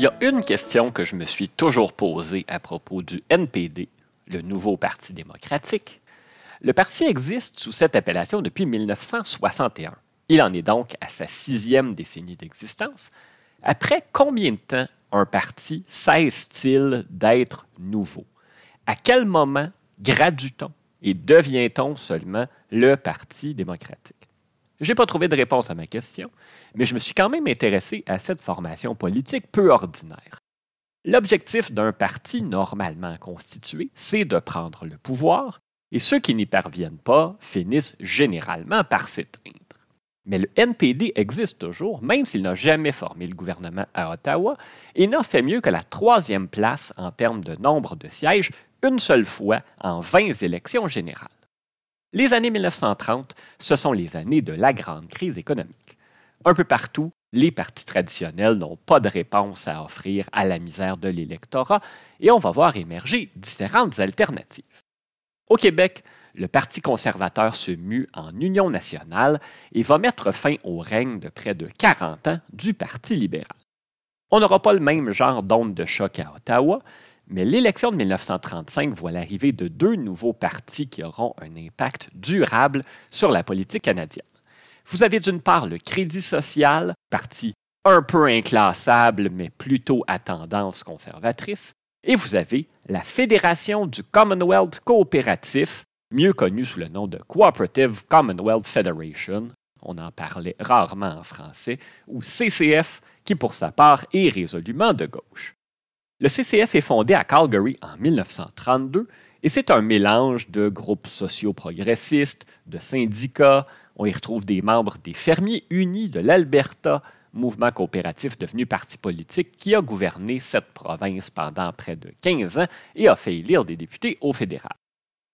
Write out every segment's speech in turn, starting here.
Il y a une question que je me suis toujours posée à propos du NPD, le nouveau Parti démocratique. Le parti existe sous cette appellation depuis 1961. Il en est donc à sa sixième décennie d'existence. Après combien de temps un parti cesse-t-il d'être nouveau? À quel moment gradue-t-on et devient-on seulement le Parti démocratique? Je n'ai pas trouvé de réponse à ma question, mais je me suis quand même intéressé à cette formation politique peu ordinaire. L'objectif d'un parti normalement constitué, c'est de prendre le pouvoir, et ceux qui n'y parviennent pas finissent généralement par s'éteindre. Mais le NPD existe toujours, même s'il n'a jamais formé le gouvernement à Ottawa, et n'a fait mieux que la troisième place en termes de nombre de sièges une seule fois en 20 élections générales. Les années 1930, ce sont les années de la grande crise économique. Un peu partout, les partis traditionnels n'ont pas de réponse à offrir à la misère de l'électorat et on va voir émerger différentes alternatives. Au Québec, le Parti conservateur se mue en Union nationale et va mettre fin au règne de près de 40 ans du Parti libéral. On n'aura pas le même genre d'onde de choc à Ottawa, mais l'élection de 1935 voit l'arrivée de deux nouveaux partis qui auront un impact durable sur la politique canadienne. Vous avez d'une part le Crédit social, parti un peu inclassable, mais plutôt à tendance conservatrice, et vous avez la Fédération du Commonwealth coopératif, mieux connue sous le nom de Cooperative Commonwealth Federation, on en parlait rarement en français, ou CCF, qui pour sa part est résolument de gauche. Le CCF est fondé à Calgary en 1932 et c'est un mélange de groupes sociaux progressistes, de syndicats. On y retrouve des membres des Fermiers unis de l'Alberta, mouvement coopératif devenu parti politique qui a gouverné cette province pendant près de 15 ans et a fait élire des députés au fédéral.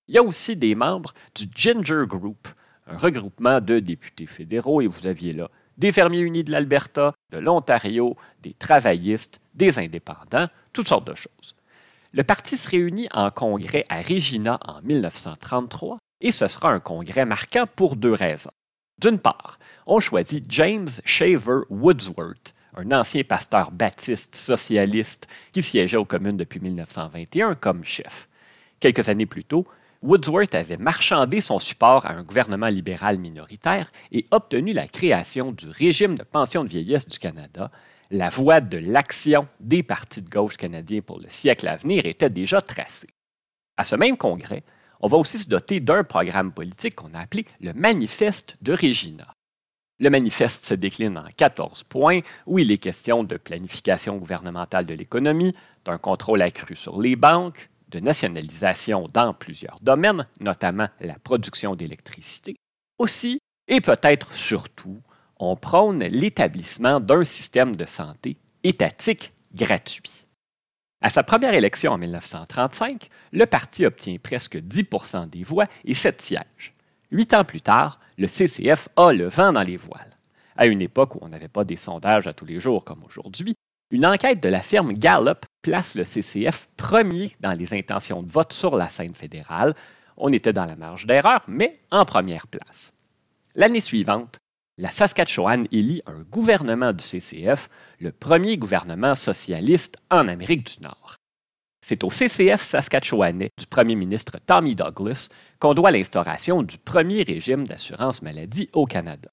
Il y a aussi des membres du Ginger Group, un regroupement de députés fédéraux, et vous aviez là des fermiers unis de l'Alberta, de l'Ontario, des travaillistes, des indépendants, toutes sortes de choses. Le parti se réunit en congrès à Regina en 1933 et ce sera un congrès marquant pour deux raisons. D'une part, on choisit James Shaver Woodsworth, un ancien pasteur baptiste socialiste qui siégeait aux communes depuis 1921 comme chef. Quelques années plus tôt, Woodsworth avait marchandé son support à un gouvernement libéral minoritaire et obtenu la création du régime de pension de vieillesse du Canada. La voie de l'action des partis de gauche canadiens pour le siècle à venir était déjà tracée. À ce même congrès, on va aussi se doter d'un programme politique qu'on a appelé le Manifeste de Regina. Le manifeste se décline en 14 points où il est question de planification gouvernementale de l'économie, d'un contrôle accru sur les banques, de nationalisation dans plusieurs domaines, notamment la production d'électricité. Aussi, et peut-être surtout, on prône l'établissement d'un système de santé étatique gratuit. À sa première élection en 1935, le parti obtient presque 10% des voix et 7 sièges. Huit ans plus tard, le CCF a le vent dans les voiles. À une époque où on n'avait pas des sondages à tous les jours comme aujourd'hui, une enquête de la firme Gallup place le CCF premier dans les intentions de vote sur la scène fédérale. On était dans la marge d'erreur, mais en première place. L'année suivante, la Saskatchewan élit un gouvernement du CCF, le premier gouvernement socialiste en Amérique du Nord. C'est au CCF saskatchewanais du premier ministre Tommy Douglas qu'on doit l'instauration du premier régime d'assurance maladie au Canada.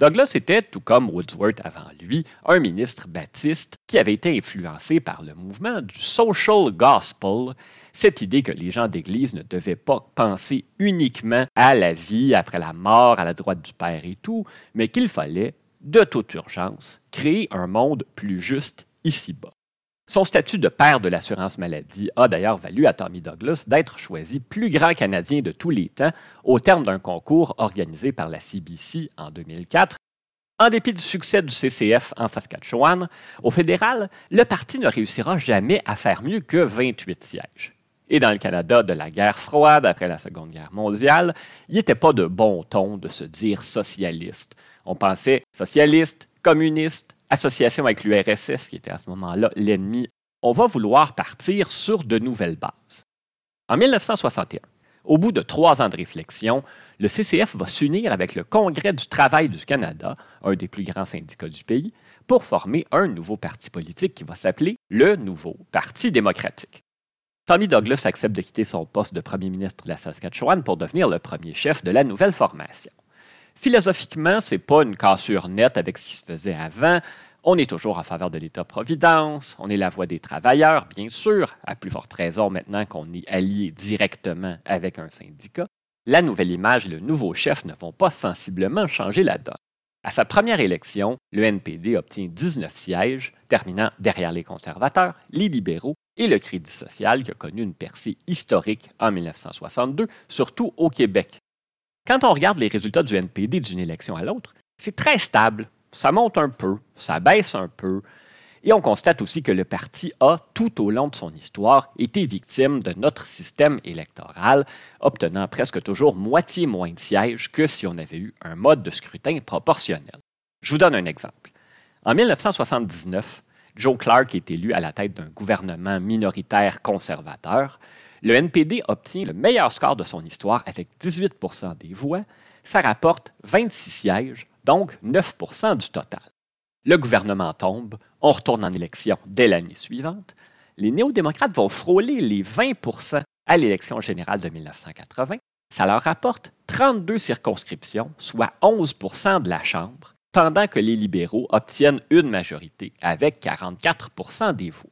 Douglas était, tout comme Woodsworth avant lui, un ministre baptiste qui avait été influencé par le mouvement du social gospel, cette idée que les gens d'Église ne devaient pas penser uniquement à la vie après la mort, à la droite du Père et tout, mais qu'il fallait, de toute urgence, créer un monde plus juste ici-bas. Son statut de père de l'assurance maladie a d'ailleurs valu à Tommy Douglas d'être choisi plus grand Canadien de tous les temps au terme d'un concours organisé par la CBC en 2004. En dépit du succès du CCF en Saskatchewan, au fédéral, le parti ne réussira jamais à faire mieux que 28 sièges. Et dans le Canada de la guerre froide après la Seconde Guerre mondiale, il n'était pas de bon ton de se dire socialiste. On pensait socialiste, communiste, association avec l'URSS, qui était à ce moment-là l'ennemi. On va vouloir partir sur de nouvelles bases. En 1961, Au bout de trois ans de réflexion, le CCF va s'unir avec le Congrès du travail du Canada, un des plus grands syndicats du pays, pour former un nouveau parti politique qui va s'appeler le Nouveau Parti démocratique. Tommy Douglas accepte de quitter son poste de premier ministre de la Saskatchewan pour devenir le premier chef de la nouvelle formation. Philosophiquement, c'est pas une cassure nette avec ce qui se faisait avant. On est toujours en faveur de l'État-providence, on est la voix des travailleurs, bien sûr, à plus forte raison maintenant qu'on est allié directement avec un syndicat. La nouvelle image et le nouveau chef ne vont pas sensiblement changer la donne. À sa première élection, le NPD obtient 19 sièges, terminant derrière les conservateurs, les libéraux et le Crédit social qui a connu une percée historique en 1962, surtout au Québec. Quand on regarde les résultats du NPD d'une élection à l'autre, c'est très stable, ça monte un peu, ça baisse un peu, et on constate aussi que le parti a, tout au long de son histoire, été victime de notre système électoral, obtenant presque toujours moitié moins de sièges que si on avait eu un mode de scrutin proportionnel. Je vous donne un exemple. En 1979, Joe Clark est élu à la tête d'un gouvernement minoritaire conservateur. Le NPD obtient le meilleur score de son histoire avec 18% des voix. Ça rapporte 26 sièges donc 9% du total. Le gouvernement tombe, on retourne en élection dès l'année suivante. Les néo-démocrates vont frôler les 20% à l'élection générale de 1980. Ça leur rapporte 32 circonscriptions, soit 11% de la Chambre, pendant que les libéraux obtiennent une majorité avec 44% des voix.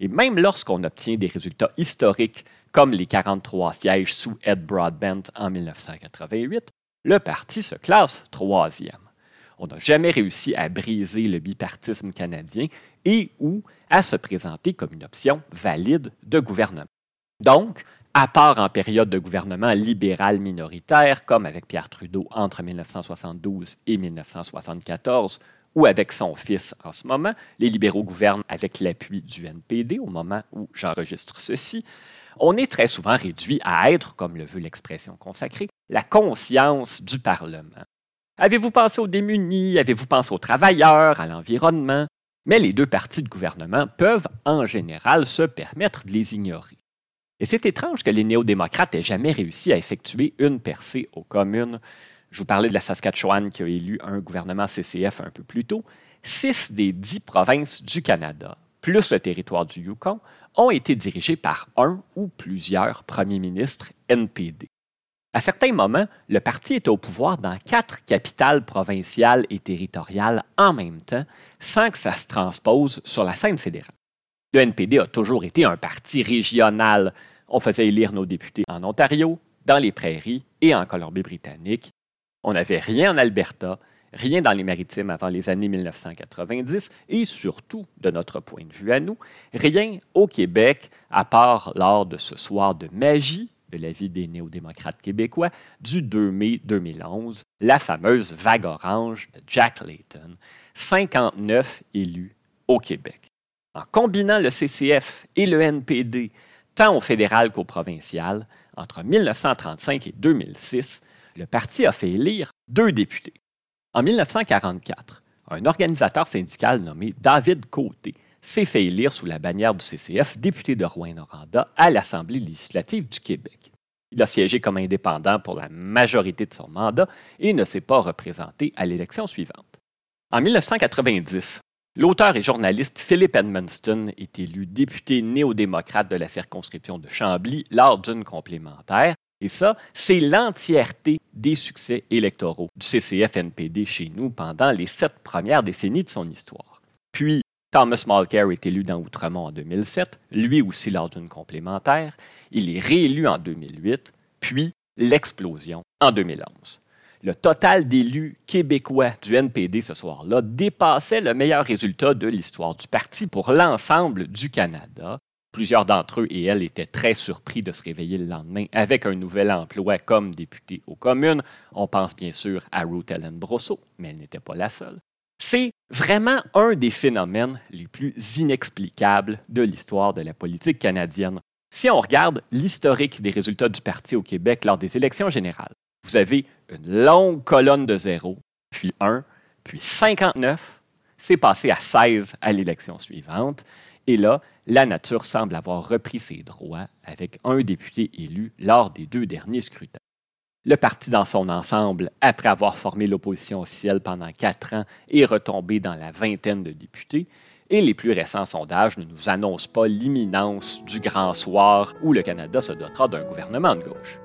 Et même lorsqu'on obtient des résultats historiques comme les 43 sièges sous Ed Broadbent en 1988, le parti se classe troisième. On n'a jamais réussi à briser le bipartisme canadien et ou à se présenter comme une option valide de gouvernement. Donc, à part en période de gouvernement libéral minoritaire, comme avec Pierre Trudeau entre 1972 et 1974, ou avec son fils en ce moment, les libéraux gouvernent avec l'appui du NPD au moment où j'enregistre ceci, on est très souvent réduit à être, comme le veut l'expression consacrée, la conscience du Parlement. Avez-vous pensé aux démunis? Avez-vous pensé aux travailleurs, à l'environnement? Mais les deux partis de gouvernement peuvent en général se permettre de les ignorer. Et c'est étrange que les néo-démocrates aient jamais réussi à effectuer une percée aux communes. Je vous parlais de la Saskatchewan qui a élu un gouvernement CCF un peu plus tôt. Six des dix provinces du Canada, plus le territoire du Yukon, ont été dirigés par un ou plusieurs premiers ministres NPD. À certains moments, le parti était au pouvoir dans quatre capitales provinciales et territoriales en même temps, sans que ça se transpose sur la scène fédérale. Le NPD a toujours été un parti régional. On faisait élire nos députés en Ontario, dans les prairies et en Colombie-Britannique. On n'avait rien en Alberta, rien dans les maritimes avant les années 1990 et surtout, de notre point de vue à nous, rien au Québec à part lors de ce soir de magie de la vie des néo-démocrates québécois du 2 mai 2011, la fameuse vague orange de Jack Layton, 59 élus au Québec. En combinant le CCF et le NPD, tant au fédéral qu'au provincial, entre 1935 et 2006, le parti a fait élire deux députés. En 1944, un organisateur syndical nommé David Côté s'est fait élire sous la bannière du CCF député de Rouen-Noranda à l'Assemblée législative du Québec. Il a siégé comme indépendant pour la majorité de son mandat et ne s'est pas représenté à l'élection suivante. En 1990, l'auteur et journaliste Philip Edmonston est élu député néo-démocrate de la circonscription de Chambly lors d'une complémentaire et ça, c'est l'entièreté des succès électoraux du CCF-NPD chez nous pendant les sept premières décennies de son histoire. Puis, Thomas Mulcair est élu dans Outremont en 2007, lui aussi lors d'une complémentaire. Il est réélu en 2008, puis l'explosion en 2011. Le total d'élus québécois du NPD ce soir-là dépassait le meilleur résultat de l'histoire du parti pour l'ensemble du Canada. Plusieurs d'entre eux et elles étaient très surpris de se réveiller le lendemain avec un nouvel emploi comme député aux communes. On pense bien sûr à Ruth Ellen Brosseau, mais elle n'était pas la seule. C'est vraiment un des phénomènes les plus inexplicables de l'histoire de la politique canadienne. Si on regarde l'historique des résultats du parti au Québec lors des élections générales, vous avez une longue colonne de 0, puis 1, puis 59, c'est passé à 16 à l'élection suivante, Et là, la nature semble avoir repris ses droits avec un député élu lors des deux derniers scrutins. Le parti dans son ensemble, après avoir formé l'opposition officielle pendant quatre ans, est retombé dans la vingtaine de députés, et les plus récents sondages ne nous annoncent pas l'imminence du grand soir où le Canada se dotera d'un gouvernement de gauche.